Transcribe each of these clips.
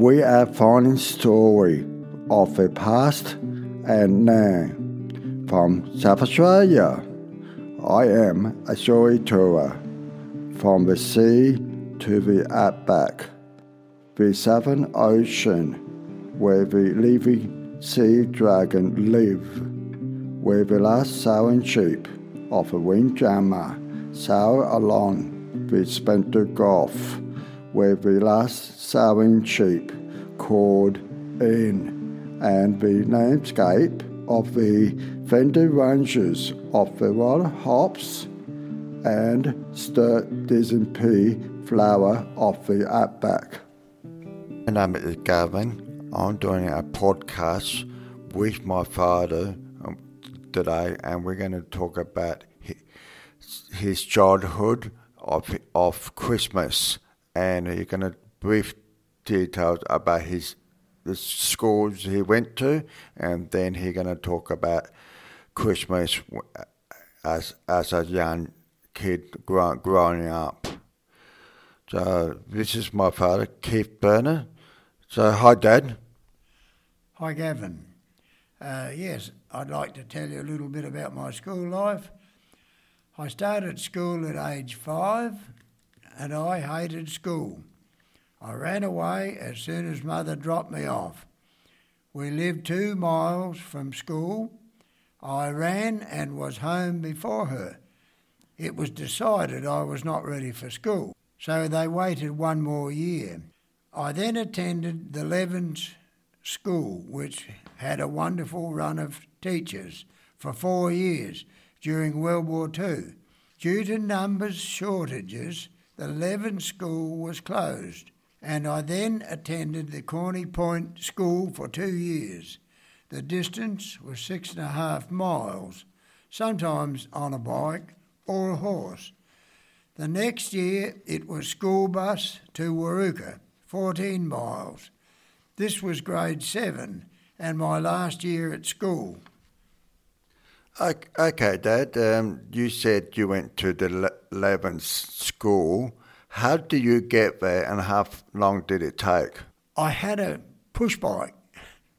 We are finding story of the past and now. From South Australia. I am a storyteller. From the sea to the outback, the Southern Ocean, where the living sea dragon live, where the last sailing ship of the Windjammer sail along the Spencer Gulf, where the last sowing sheep called in, and the landscape of the Flinders ranges of the wild hops and Sturt pea flower of the outback. My name is Gavin. I'm doing a podcast with my father um, today, and we're going to talk about his childhood of of Christmas, and you're going to brief details about his the schools he went to, and then he's going to talk about Christmas as as a young kid grow, growing up. So this is my father, Keith Burner. So hi, Dad. Hi, Gavin. Uh, yes, I'd like to tell you a little bit about my school life. I started school at age five, and I hated school. I ran away as soon as mother dropped me off. We lived two miles from school. I ran and was home before her. It was decided I was not ready for school, so they waited one more year. I then attended the Levens School, which had a wonderful run of teachers for four years during World War II. Due to numbers shortages, the Levens School was closed and I then attended the Corny Point School for two years. The distance was six and a half miles, sometimes on a bike or a horse. The next year it was school bus to Warooka, 14 miles. This was grade seven and my last year at school. Okay, Dad. Um, you said you went to the Levens school. How did you get there and how long did it take? I had a push bike,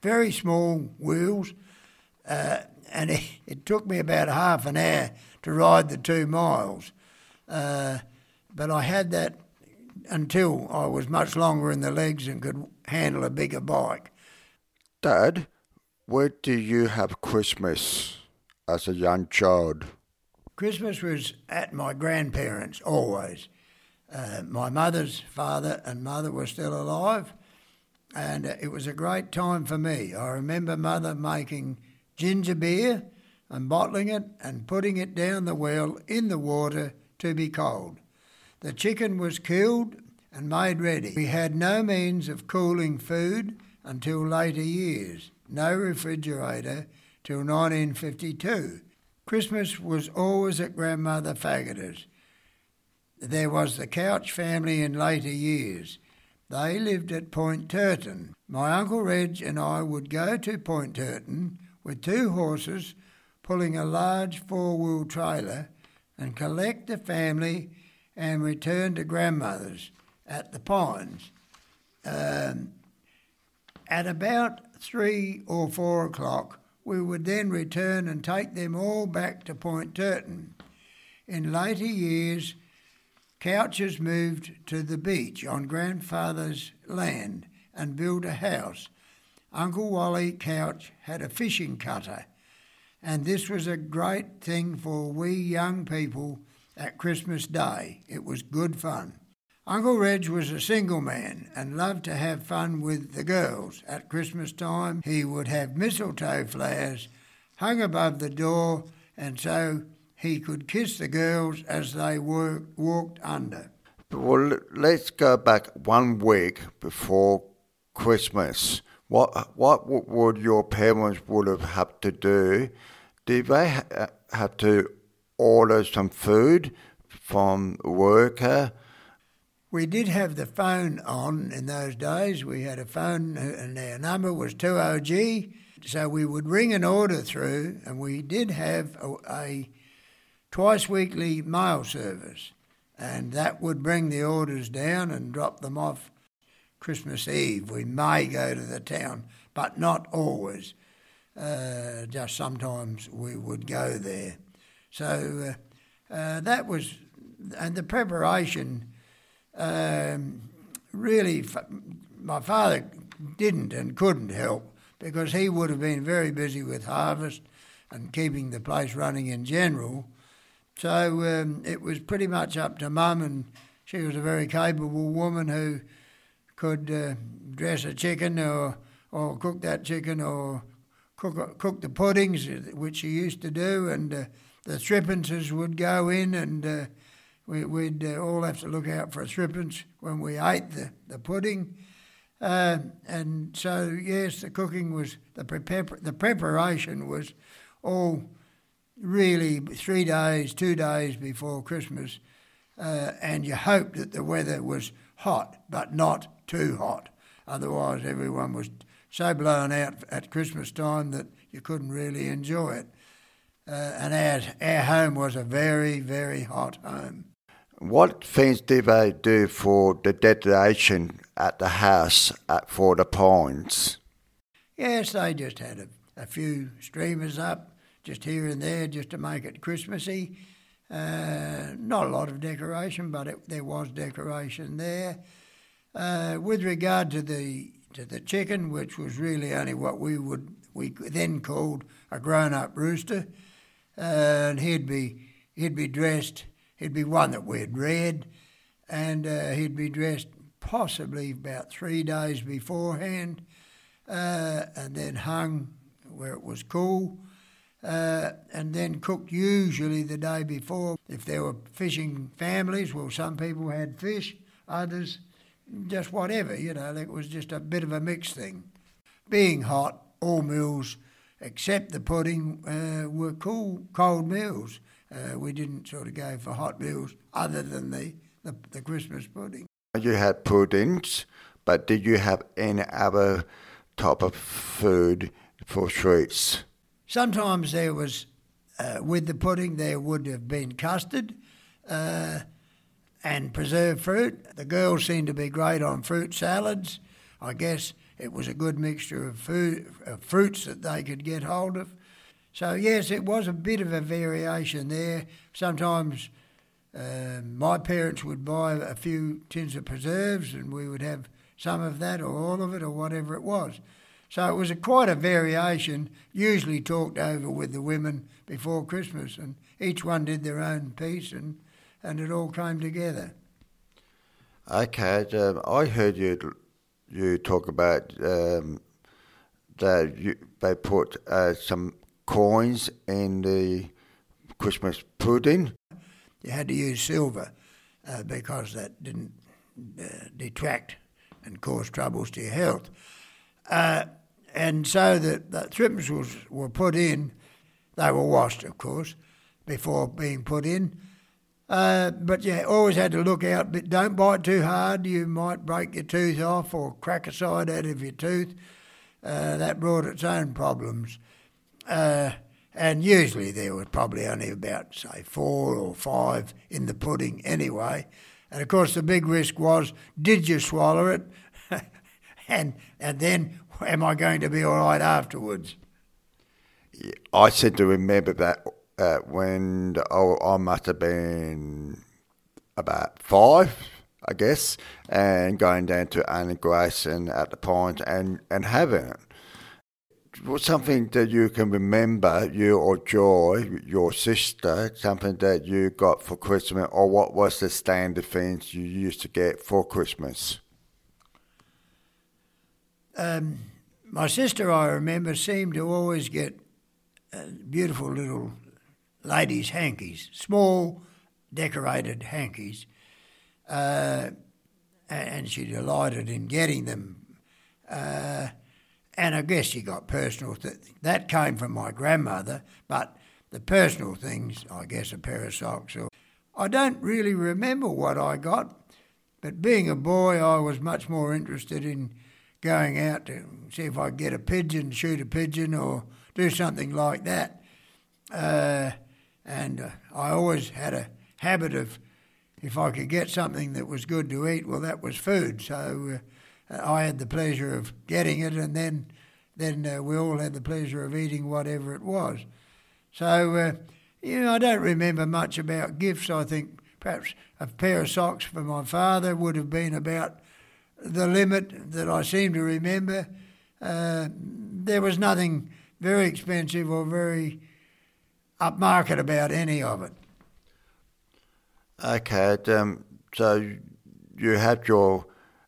very small wheels, uh, and it, it, took me about half an hour to ride the two miles. Uh, but I had that until I was much longer in the legs and could handle a bigger bike. Dad, where do you have Christmas as a young child? Christmas was at my grandparents' always. Uh, my mother's father and mother were still alive, and uh, it was a great time for me. I remember mother making ginger beer and bottling it and putting it down the well in the water to be cold. The chicken was killed and made ready. We had no means of cooling food until later years, no refrigerator till 1952. Christmas was always at Grandmother Faggoter's there was the Couch family in later years. They lived at Point Turton. My Uncle Reg and I would go to Point Turton with two horses pulling a large four wheel trailer and collect the family and return to grandmother's at the Pines. Um, at about three or four o'clock, we would then return and take them all back to Point Turton. In later years, Couches moved to the beach on grandfather's land and built a house. Uncle Wally Couch had a fishing cutter, and this was a great thing for we young people at Christmas Day. It was good fun. Uncle Reg was a single man and loved to have fun with the girls. At Christmas time, he would have mistletoe flowers hung above the door, and so he could kiss the girls as they were, walked under. Well, let's go back one week before Christmas. What what would your parents would have had to do? Did they ha- uh, have to order some food from worker? We did have the phone on in those days. We had a phone, and our number was 20G. So we would ring an order through, and we did have a, a twice weekly mail service, and that would bring the orders down and drop them off Christmas Eve. We may go to the town, but not always. Uh, just sometimes we would go there. So uh, uh, that was, and the preparation um, really, my father didn't and couldn't help because he would have been very busy with harvest and keeping the place running in general. So um, it was pretty much up to mum, and she was a very capable woman who could uh, dress a chicken or or cook that chicken or cook cook the puddings, which she used to do, and uh, the threepences would go in, and uh, we, would uh, all have to look out for a threepence when we ate the, the pudding. Uh, and so, yes, the cooking was, the, prepar- the preparation was all really three days, two days before Christmas. Uh, and you hoped that the weather was hot, but not too hot. Otherwise, everyone was so blown out at Christmas time that you couldn't really enjoy it. Uh, and our, our home was a very, very hot home. What things did they do for the decoration at the house at For the Pines? Yes, they just had a, a few streamers up, just here and there, just to make it Christmassy. Uh, not a lot of decoration, but it, there was decoration there. Uh, with regard to the to the chicken, which was really only what we would we then called a grown-up rooster, uh, and he'd be he'd be dressed He'd be one that we'd read, and uh, he'd be dressed possibly about three days beforehand, uh, and then hung where it was cool, uh, and then cooked usually the day before. If there were fishing families, well, some people had fish, others just whatever, you know, it was just a bit of a mixed thing. Being hot, all meals except the pudding uh, were cool, cold meals. Uh, we didn't sort of go for hot meals other than the, the, the Christmas pudding. You had puddings, but did you have any other type of food for sweets? Sometimes there was, uh, with the pudding, there would have been custard uh, and preserved fruit. The girls seemed to be great on fruit salads. I guess it was a good mixture of food, of fruits that they could get hold of. So, yes, it was a bit of a variation there. Sometimes uh, my parents would buy a few tins of preserves and we would have some of that or all of it or whatever it was. So it was a, quite a variation, usually talked over with the women before Christmas, and each one did their own piece and, and it all came together. Okay, um, I heard you you talk about um, that you, they put uh, some coins in the Christmas pudding. You had to use silver uh, because that didn't uh, detract and cause troubles to your health. Uh, and so the, the threepence was, were put in. They were washed, of course, before being put in. Uh, but you always had to look out. But don't bite too hard; you might break your tooth off or crack a side out of your tooth. Uh, that brought its own problems. Uh, and usually there was probably only about, say, four or five in the pudding anyway. And of course, the big risk was did you swallow it? and, and then am I going to be all right afterwards? I seem to remember that uh, when oh, I must have been about five, I guess, and going down to Anna Grace and at the and, and having it something that you can remember, you or Joy, your sister, something that you got for Christmas, or what was the standard things you used to get for Christmas? Um, my sister, I remember, seemed to always get uh, beautiful little ladies' hankies, small, decorated hankies, uh, and she delighted in getting them. Uh, and I guess you got personal. Th- that came from my grandmother, but the personal things, I guess a pair of socks. Or I don't really remember what I got, but being a boy, I was much more interested in going out to see if I could get a pigeon, shoot a pigeon, or do something like that. Uh, and uh, I always had a habit of, if I could get something that was good to eat, well, that was food. So uh, I had the pleasure of getting it, and then then uh, we all had the pleasure of eating whatever it was. So, uh, you know, I don't remember much about gifts. I think perhaps a pair of socks for my father would have been about the limit that I seem to remember. Uh, there was nothing very expensive or very upmarket about any of it. Okay, um, so you had your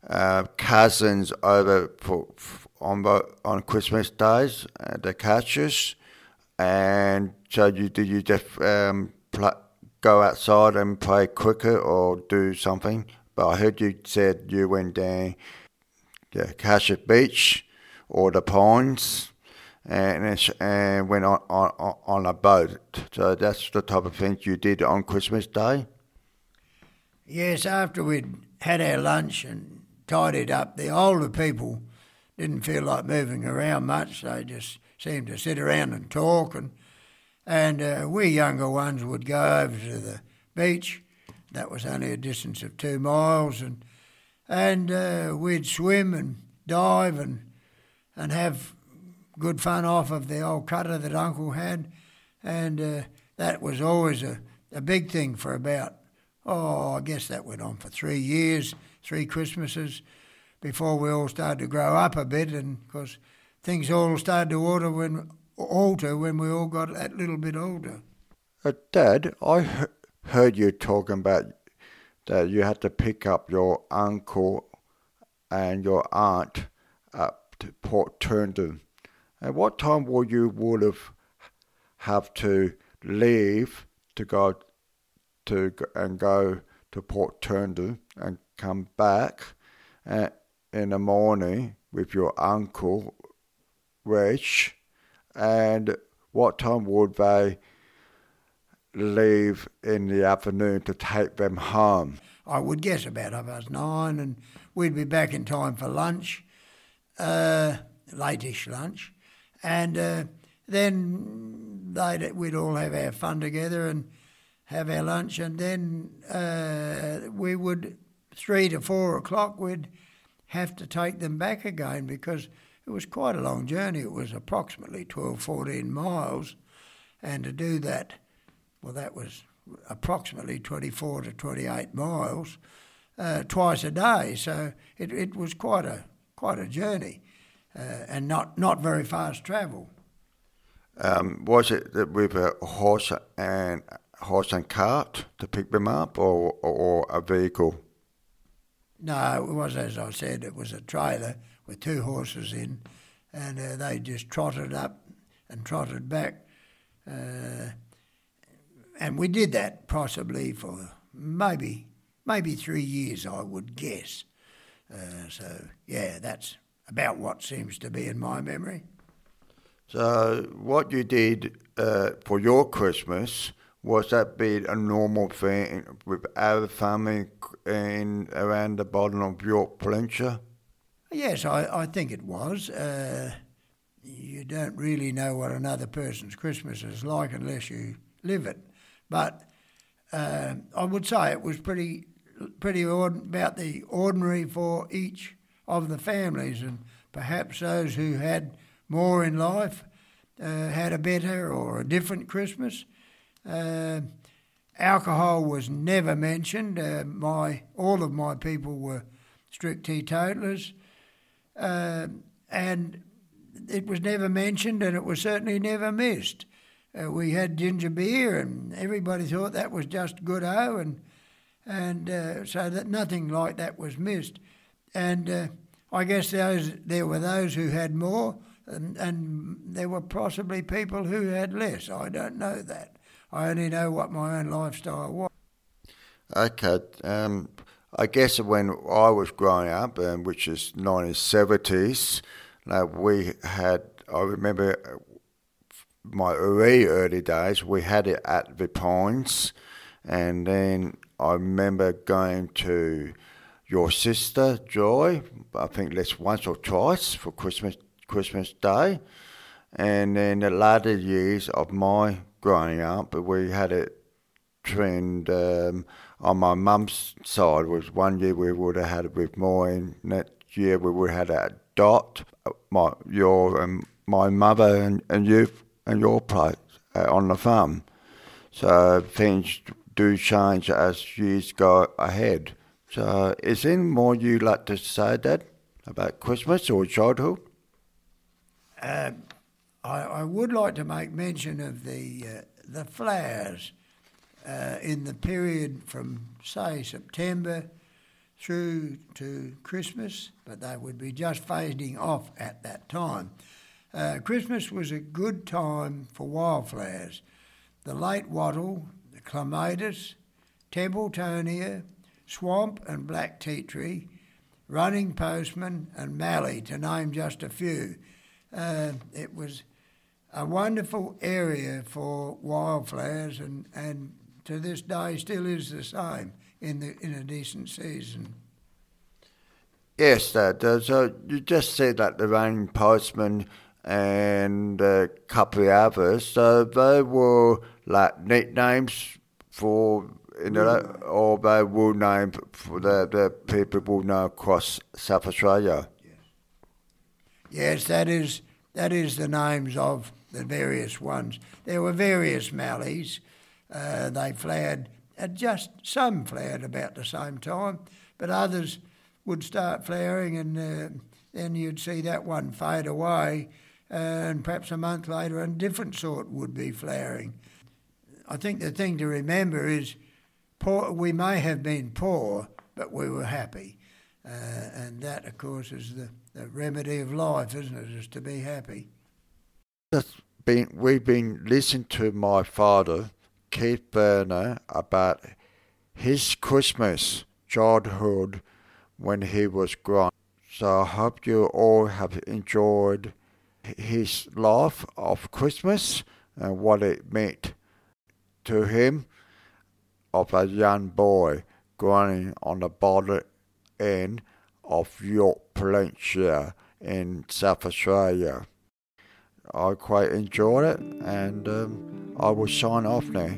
uh, cousins over for, for on on Christmas days, uh, the catches, and so you do you just um, pl- go outside and play cricket or do something? But I heard you said you went down yeah, Cassia Beach or the Pines and and went on, on on a boat. So that's the type of thing you did on Christmas Day. Yes, after we'd had our lunch and tidied up, the older people didn't feel like moving around much. They just seemed to sit around and talk, and and uh, we younger ones would go over to the beach. That was only a distance of two miles, and and uh, we'd swim and dive and and have good fun off of the old cutter that Uncle had, and uh, that was always a, a big thing for about oh I guess that went on for three years, three Christmases before we all started to grow up a bit, and because things all started to alter when alter when we all got that little bit older. Uh, Dad, I he- heard you talking about that you had to pick up your uncle and your aunt up to Port Turton. At what time would you would have have to leave to go to and go to Port Turton and come back? And in the morning with your uncle, Rich, and what time would they leave in the afternoon to take them home? I would guess about half past nine, and we'd be back in time for lunch, uh, lunch, and uh, then they'd, we'd all have our fun together and have our lunch, and then uh, we would three to four o'clock we'd have to take them back again because it was quite a long journey. It was approximately 12, 14 miles. And to do that, well, that was approximately 24 to 28 miles uh, twice a day. So it, it was quite a, quite a journey uh, and not, not very fast travel. Um, was it with a horse and horse and cart to pick them up, or, or a vehicle? No, it was as I said. It was a trailer with two horses in, and uh, they just trotted up and trotted back. Uh, and we did that possibly for maybe maybe three years, I would guess. Uh, so yeah, that's about what seems to be in my memory. So what you did uh, for your Christmas was that be a normal thing with our family in around the bottom of Yorke Peninsula? Yes, I, I think it was. Uh, you don't really know what another person's Christmas is like unless you live it. But uh, I would say it was pretty, pretty ord- about the ordinary for each of the families, and perhaps those who had more in life uh, had a better or a different Christmas. Uh, alcohol was never mentioned. Uh, my all of my people were strict teetotalers, uh, and it was never mentioned, and it was certainly never missed. Uh, we had ginger beer, and everybody thought that was just good o, and and uh, so that nothing like that was missed. And uh, I guess those there were those who had more, and, and there were possibly people who had less. I don't know that. I only know what my own lifestyle was. Okay. Um, I guess when I was growing up, um, which is 1970s, uh, we had, I remember my very early days, we had it at the Pines. And then I remember going to your sister, Joy, I think that's once or twice for Christmas Christmas Day. And then the latter years of my growing up, but we had it trend um, on my mum's side. Was one year we would have had it with Maureen, year we we had a dot, my your and my mother and, and you and your place uh, on the farm. So things do change as years go ahead. So is there more you like to say, Dad, about Christmas or childhood? Uh, I, I would like to make mention of the uh, the flowers uh, in the period from say September through to Christmas, but they would be just fading off at that time. Uh, Christmas was a good time for wildflowers. The late wattle, the clematis, Templetonia, swamp and black tea tree, running postman and mallee, to name just a few. Uh, it was a wonderful area for wildflowers, and, and to this day still is the same in the in a decent season. Yes, Dad. Uh, so uh, you just said that the running postman and a couple of others, so they were like nicknames for you know, mm. or they were named for the, the people will know across South Australia. Yes, that is that is the names of the various ones. There were various mallees. Uh, they flared, at just some flared about the same time, but others would start flowering, and uh, then you'd see that one fade away, uh, and perhaps a month later, a different sort would be flowering. I think the thing to remember is, poor, we may have been poor, but we were happy, uh, and that, of course, is the, the remedy of life, isn't it? Is to be happy. Just been, we've been listening to my father, Keith Berner, about his Christmas childhood when he was grown. So I hope you all have enjoyed his life of Christmas and what it meant to him of a young boy growing on the border end of Yorke Peninsula in South Australia. I quite enjoyed it and um, I will sign off now.